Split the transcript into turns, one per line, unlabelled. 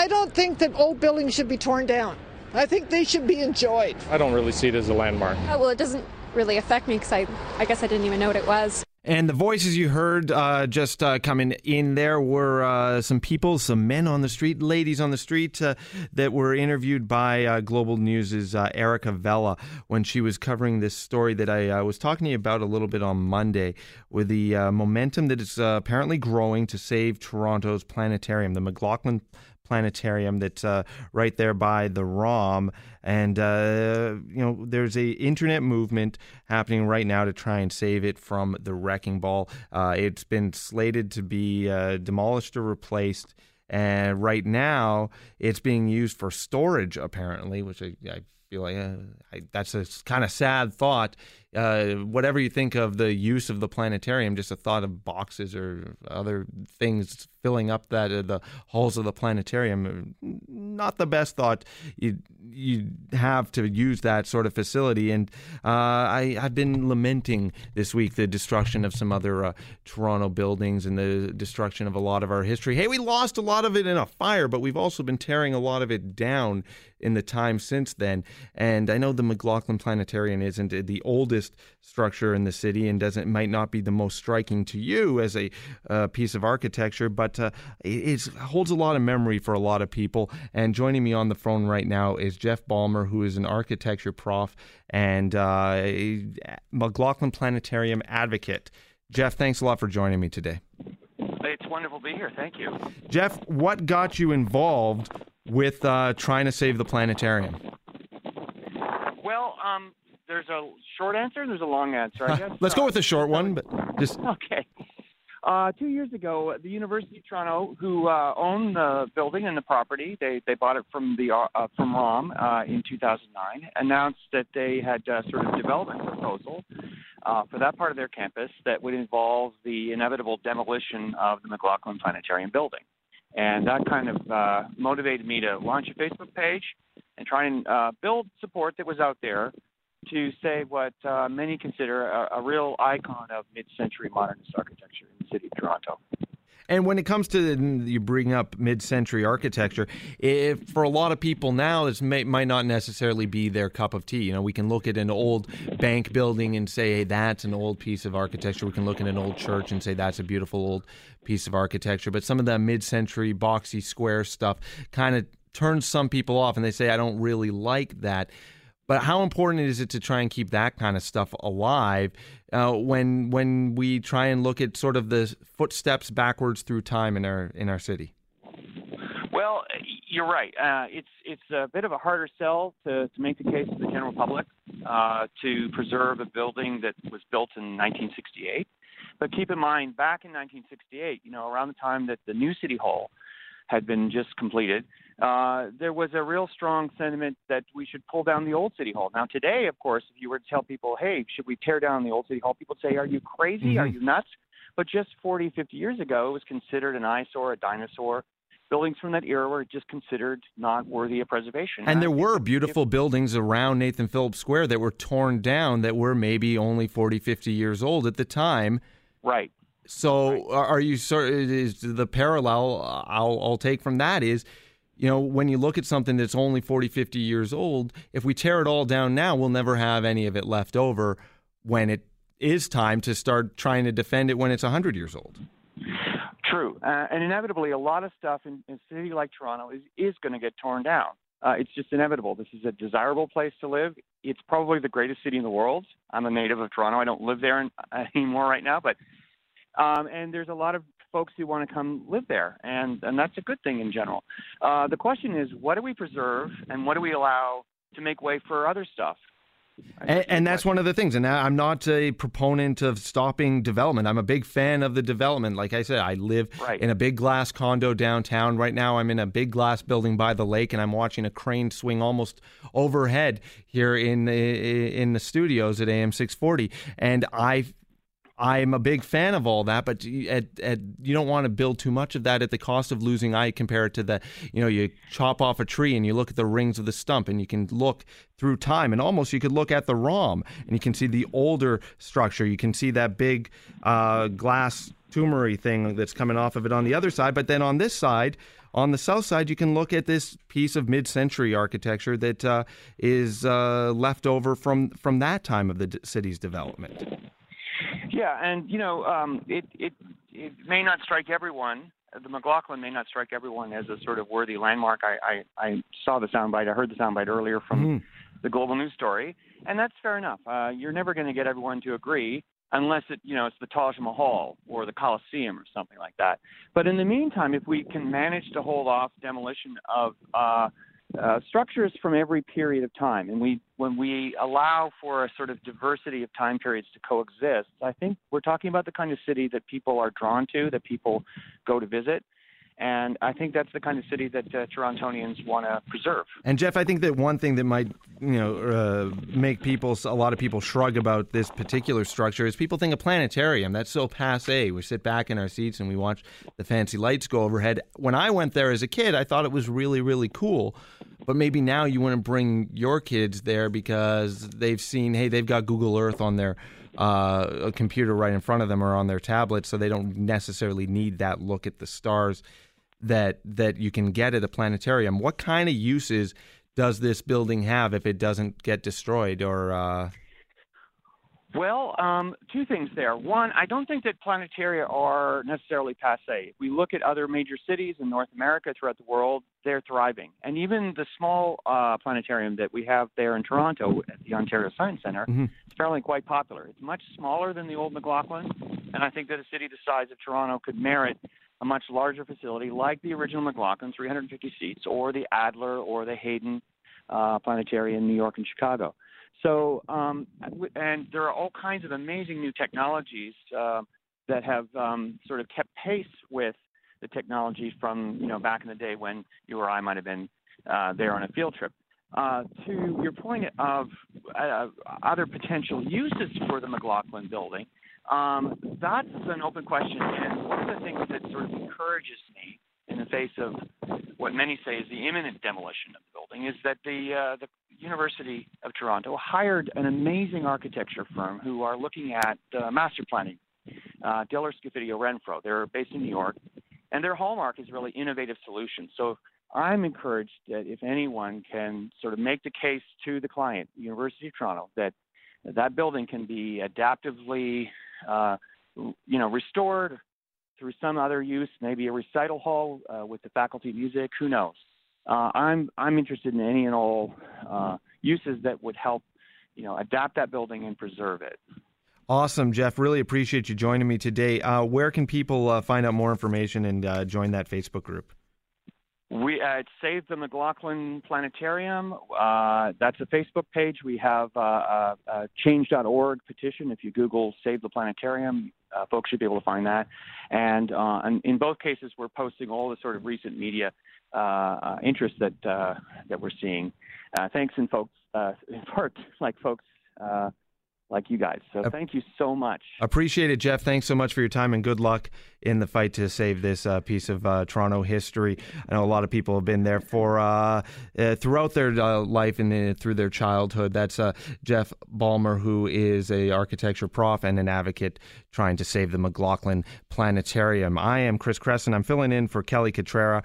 I don't think that old buildings should be torn down. I think they should be enjoyed.
I don't really see it as a landmark.
Oh, well, it doesn't really affect me because I, I guess I didn't even know what it was.
And the voices you heard uh, just uh, coming in there were uh, some people, some men on the street, ladies on the street uh, that were interviewed by uh, Global News' uh, Erica Vella when she was covering this story that I was talking to you about a little bit on Monday with the momentum that is apparently growing to save Toronto's planetarium, the McLaughlin planetarium that's uh, right there by the ROM. And uh, you know, there's a internet movement happening right now to try and save it from the wrecking ball. Uh, it's been slated to be uh, demolished or replaced. And right now, it's being used for storage, apparently, which I, I feel like uh, I, that's a kind of sad thought. Uh, whatever you think of the use of the planetarium, just a thought of boxes or other things filling up that uh, the halls of the planetarium, not the best thought you you have to use that sort of facility. And uh, I I've been lamenting this week the destruction of some other uh, Toronto buildings and the destruction of a lot of our history. Hey, we lost a lot of it in a fire, but we've also been tearing a lot of it down in the time since then. And I know the McLaughlin Planetarium isn't the oldest structure in the city and doesn't might not be the most striking to you as a uh, piece of architecture, but uh, it holds a lot of memory for a lot of people. And joining me on the phone right now is Jeff Balmer, who is an architecture prof and uh, McLaughlin Planetarium advocate. Jeff, thanks a lot for joining me today.
It's wonderful to be here. Thank you.
Jeff, what got you involved with uh, trying to save the planetarium?
Well, um, there's a short answer and there's a long answer. I guess.
Let's go with the short one, but just
okay. Uh, two years ago, the University of Toronto, who uh, own the building and the property, they they bought it from the uh, from ROM uh, in 2009, announced that they had uh, sort of development proposal uh, for that part of their campus that would involve the inevitable demolition of the McLaughlin Planetarium building. And that kind of uh, motivated me to launch a Facebook page and try and uh, build support that was out there to say what uh, many consider a, a real icon of mid-century modernist architecture in city of Toronto.
And when it comes to you bring up mid-century architecture, if, for a lot of people now, this may, might not necessarily be their cup of tea. You know, we can look at an old bank building and say, "Hey, that's an old piece of architecture." We can look at an old church and say, "That's a beautiful old piece of architecture." But some of the mid-century boxy square stuff kind of turns some people off, and they say, "I don't really like that." But how important is it to try and keep that kind of stuff alive uh, when when we try and look at sort of the footsteps backwards through time in our in our city?
Well, you're right. Uh, it's it's a bit of a harder sell to, to make the case to the general public uh, to preserve a building that was built in 1968. But keep in mind, back in 1968, you know, around the time that the new city hall had been just completed, uh, there was a real strong sentiment that we should pull down the old city hall. Now, today, of course, if you were to tell people, hey, should we tear down the old city hall, people would say, are you crazy? Mm-hmm. Are you nuts? But just 40, 50 years ago, it was considered an eyesore, a dinosaur. Buildings from that era were just considered not worthy of preservation.
And there were beautiful buildings around Nathan Phillips Square that were torn down that were maybe only 40, 50 years old at the time.
Right.
So, right. are you sort is the parallel I'll, I'll take from that is, you know, when you look at something that's only 40, 50 years old, if we tear it all down now, we'll never have any of it left over when it is time to start trying to defend it when it's 100 years old.
True. Uh, and inevitably, a lot of stuff in, in a city like Toronto is, is going to get torn down. Uh, it's just inevitable. This is a desirable place to live. It's probably the greatest city in the world. I'm a native of Toronto. I don't live there in, uh, anymore right now, but um, and there's a lot of folks who want to come live there, and and that's a good thing in general. Uh, the question is, what do we preserve, and what do we allow to make way for other stuff?
And, and, that's one of the things. And I'm not a proponent of stopping development. I'm a big fan of the development. Like I said, I live
right.
in a big glass condo downtown. Right now, I'm in a big glass building by the lake, and I'm watching a crane swing almost overhead here in in the studios at AM 640. And I I'm a big fan of all that, but at, at, you don't want to build too much of that at the cost of losing eye compared to the, you know, you chop off a tree and you look at the rings of the stump and you can look through time and almost you could look at the ROM and you can see the older structure. You can see that big uh, glass tumoury thing that's coming off of it on the other side. But then on this side, on the south side, you can look at this piece of mid-century architecture that uh, is uh, left over from from that time of the d- city's development.
Yeah, and you know, um, it it it may not strike everyone. The McLaughlin may not strike everyone as a sort of worthy landmark. I I, I saw the soundbite. I heard the soundbite earlier from mm-hmm. the Global News story, and that's fair enough. Uh, you're never going to get everyone to agree unless it you know it's the Taj Mahal or the Colosseum or something like that. But in the meantime, if we can manage to hold off demolition of uh, uh, structures from every period of time, and we when we allow for a sort of diversity of time periods to coexist, I think we're talking about the kind of city that people are drawn to, that people go to visit. And I think that's the kind of city that uh, Torontonians want to preserve.
And Jeff, I think that one thing that might, you know, uh, make people, a lot of people shrug about this particular structure is people think a planetarium. That's so passe. We sit back in our seats and we watch the fancy lights go overhead. When I went there as a kid, I thought it was really, really cool. But maybe now you want to bring your kids there because they've seen, hey, they've got Google Earth on their uh, computer right in front of them or on their tablet, so they don't necessarily need that look at the stars that that you can get at a planetarium. What kind of uses does this building have if it doesn't get destroyed or? Uh...
Well, um, two things there. One, I don't think that planetaria are necessarily passe. If we look at other major cities in North America, throughout the world, they're thriving. And even the small uh, planetarium that we have there in Toronto at the Ontario Science Center mm-hmm. is apparently quite popular. It's much smaller than the old McLaughlin, and I think that a city the size of Toronto could merit a much larger facility like the original McLaughlin, 350 seats, or the Adler or the Hayden uh, Planetarium in New York and Chicago. So, um, and there are all kinds of amazing new technologies uh, that have um, sort of kept pace with the technology from you know back in the day when you or I might have been uh, there on a field trip. Uh, to your point of uh, other potential uses for the McLaughlin building, um, that's an open question, and one of the things that sort of encourages me in the face of what many say is the imminent demolition of the building is that the uh, the University of Toronto hired an amazing architecture firm who are looking at uh, master planning. Uh, Diller Scofidio Renfro. They're based in New York, and their hallmark is really innovative solutions. So I'm encouraged that if anyone can sort of make the case to the client, University of Toronto, that that building can be adaptively uh, you know, restored through some other use, maybe a recital hall uh, with the faculty music. Who knows? Uh, I'm I'm interested in any and all uh, uses that would help, you know, adapt that building and preserve it.
Awesome, Jeff. Really appreciate you joining me today. Uh, where can people uh, find out more information and uh, join that Facebook group?
We uh, Save the McLaughlin Planetarium. Uh, that's a Facebook page. We have uh, a, a change.org petition. If you Google Save the Planetarium, uh, folks should be able to find that. And, uh, and, in both cases, we're posting all the sort of recent media uh, interest that that we're seeing. thanks, in folks, in part, like folks like you guys. So thank you so much.
Appreciate it, Jeff. Thanks so much for your time and good luck in the fight to save this uh, piece of uh, Toronto history. I know a lot of people have been there for uh, uh throughout their uh, life and uh, through their childhood. That's Jeff Balmer, who is a architecture prof and an advocate trying to save the McLaughlin Planetarium. I am Chris Crescent. I'm filling in for Kelly Cutrara.